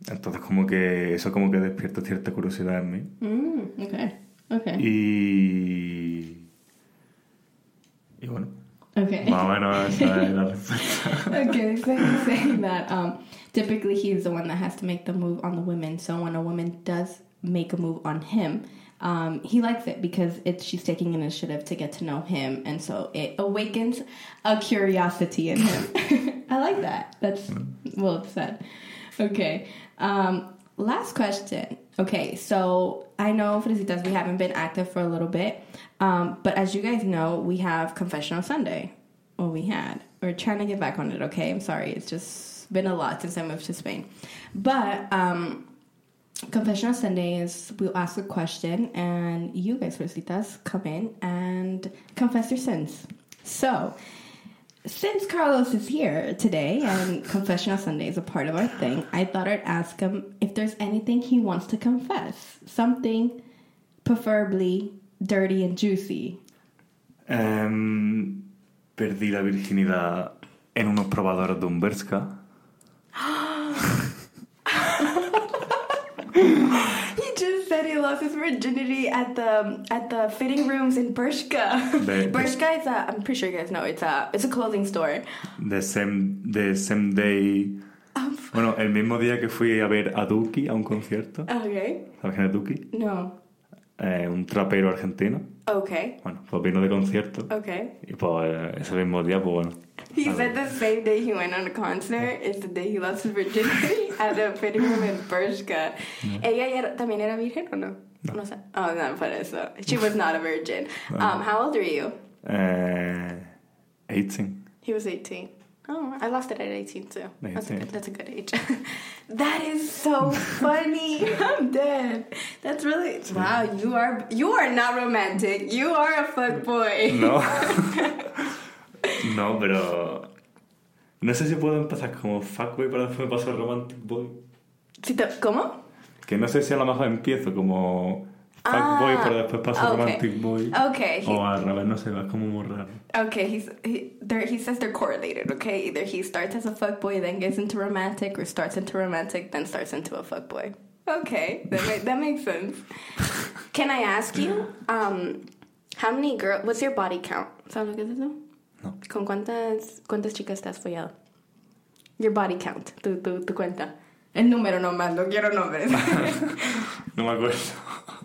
Entonces, como que eso como que despierta cierta curiosidad en mí. Mm, okay. Okay. Y. Y bueno, Okay. más o menos esa es la respuesta. okay, so he's saying that um, typically he's the one that has to make the move on the women. So when a woman does make a move on him, um, he likes it because it's she's taking initiative to get to know him, and so it awakens a curiosity in him. *laughs* I like that. That's well said. Okay. Um, last question. Okay, so I know Fresitas, we haven't been active for a little bit, um, but as you guys know, we have Confessional Sunday. Well, we had. We're trying to get back on it. Okay, I'm sorry. It's just been a lot since I moved to Spain, but um, Confessional Sundays, we'll ask a question, and you guys, Fresitas, come in and confess your sins. So, since Carlos is here today and *laughs* Confessional Sunday is a part of our thing, I thought I'd ask him if there's anything he wants to confess. Something preferably dirty and juicy. Em, perdí la virginidad en unos probadores de un Bershka. *laughs* He just said he lost his virginity at the at the fitting rooms in Bershka. The- Bershka is a I'm pretty sure you guys know it's a it's a clothing store. The same, the same day. Um, bueno, el mismo día que fui a ver a Duki a un concierto. Okay. ¿Sabes quién es Duki? No. Eh, un trapero argentino. Okay. Bueno, pues vino de concierto. Okay. Y pues eh, ese mismo día, pues bueno. He a said the same day he went on a concert is the day he lost his virginity at the fitting room in Bershka. ¿Ella era- también era virgen o no? No. sé. Oh, no, por eso. She was not a virgin. *laughs* Um, how old are you? Eh, 18. He was 18. Oh, I lost it at 18 too. That's a 18. good, that's a good age. *laughs* that is so funny. *laughs* I'm dead. That's really wow. You are you are not romantic. You are a fuck boy. No. *laughs* no, pero. No sé si puedo empezar como fuckboy para después pasar a romantic boy. ¿Cómo? Que no sé si a lo mejor empiezo como Ah, para después pasar a okay. romantic boy. Okay. he- O al revés, no sé, como muy raro. Okay, he's he. He says they're correlated. Okay, either he starts as a fuckboy, then gets into romantic, or starts into romantic, then starts into a fuckboy. Okay, that ma- that makes sense. *laughs* Can I ask you, um, how many girls, What's your body count? ¿Sabes lo que es eso? No. ¿Con cuántas cuántas chicas te has follado? Your body count, tu tu tu cuenta. El número nomás, no quiero nombres. *laughs* No me acuerdo.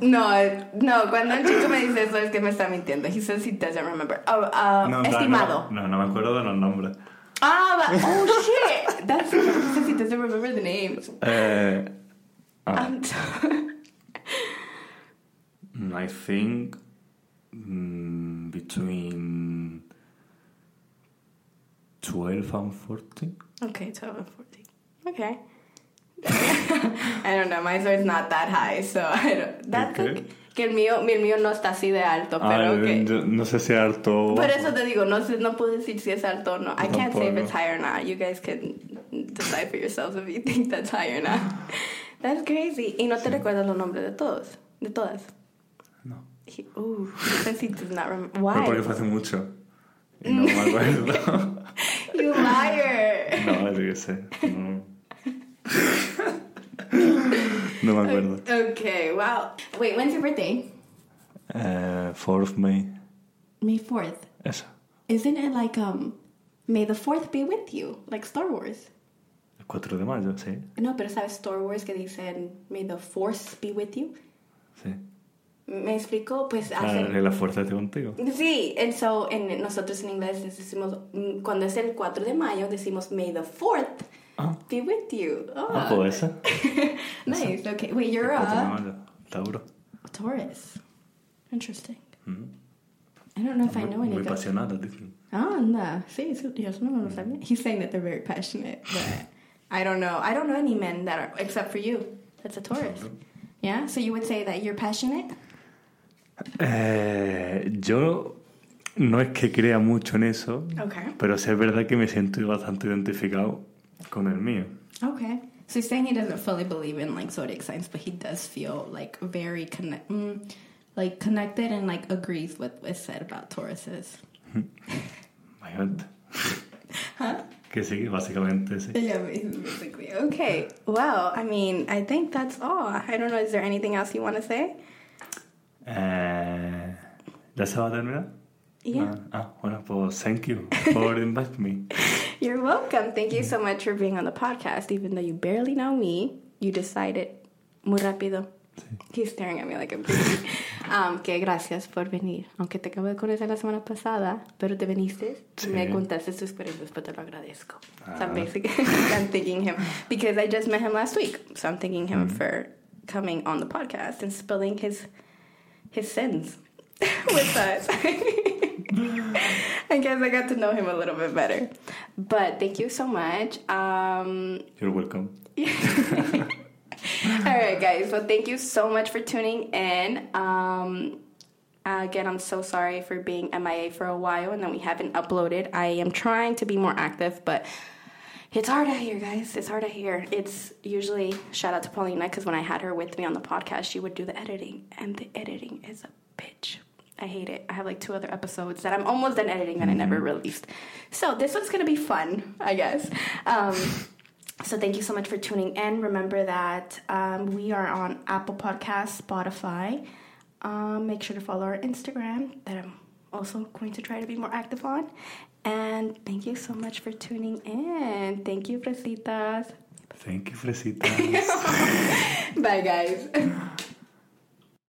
No, no. Cuando un chico me dice eso es que me está mintiendo. He says he doesn't remember. Oh, uh, No, estimado. No, no, no me acuerdo de los nombres. Ah, but, oh shit! That's he says he doesn't remember the names. Eh, Ah. Um, Mm, I think mm, between 12 and 14. okay, 12 and 14. Okay. *laughs* I don't know, my is not that high, so *laughs* I don't. That's Okay. okay. Que el mío, el mío no está así de alto, Ah, pero okay. yo no sé si alto o Por eso te digo, no, sé, no puedo decir si es alto o no. I can't say if it's high or not. You guys can decide for yourselves if you think that's high or not. *laughs* That's crazy. Y no te recuerdas los nombres de todos, de todas. No. He, ooh, he does not remember. Pero Why? porque fue hace mucho. Y no me acuerdo. You liar. no, yo qué sé. No. *laughs* no me acuerdo. Okay, wow. Wait, when's your birthday? Eh, 4 of May. May 4th. Eso. Isn't it like, um, May the 4th be with you? Like Star Wars. El 4 de mayo, sí. No, pero sabes Star Wars que dicen May the Force be with you? Sí. ¿Me explico? Pues Claro, hacen... que la fuerza esté contigo. Sí, and so, en, nosotros en inglés decimos, mm, cuando es el 4 de mayo, decimos May the 4th Ah, be with you. Oh, pues esa. *laughs* nice. Okay, wait, you're El 4 a mayo. Tauro. Taurus. Interesting. Mm. I don't know if I know Muy, any. muy apasionada, dicen. Ah. Sí, sí, Dios no lo sabía. He's saying that they're very passionate, but I don't know. I don't know any men that are, except for you. That's a Taurus. Yeah? So you would say that you're passionate? Eh, yo no es que crea mucho en eso, Okay. pero sí es verdad que me siento bastante identificado con el mío. Okay. So he's saying he doesn't fully believe in like zodiac signs, but he does feel like very connect, mm, like connected and like agrees with what's said about Tauruses. *laughs* Imagínate. *laughs* Que sí, básicamente sí. Yeah, basically. Okay. Well, I mean, I think that's all. I don't know. Is there anything else you want to say? Eh, ¿Ya se va a terminar? Yeah. Ah, ah, bueno, pues thank you for inviting me. *laughs* You're welcome. Thank you so much for being on the podcast. Even though you barely know me, you decided muy rápido. He's staring at me like I'm crazy. *laughs* Um, que gracias por venir. Aunque te acabo de conocer la semana pasada, pero te viniste y me contaste tus experiencias, pues te lo agradezco. So Ah. I'm basically, *laughs* I'm thanking him because I just met him last week. So I'm thanking him for coming on the podcast and spilling his his sins *laughs* with us. I guess I got to know him a little bit better. But thank you so much. Um, You're welcome. *laughs* all right, guys. Well, thank you so much for tuning in. Um, again, I'm so sorry for being MIA for a while and then we haven't uploaded. I am trying to be more active, but it's hard out here, guys. It's hard out here. It's usually shout out to Paulina because when I had her with me on the podcast, she would do the editing, and the editing is a bitch. I hate it. I have like two other episodes that I'm almost done editing that I never released. So this one's gonna be fun, I guess. Um, so thank you so much for tuning in. Remember that um, we are on Apple Podcasts, Spotify. Um, make sure to follow our Instagram that I'm also going to try to be more active on. And thank you so much for tuning in. Thank you, Fresitas. Thank you, fresitas. *laughs* Bye, guys. *laughs*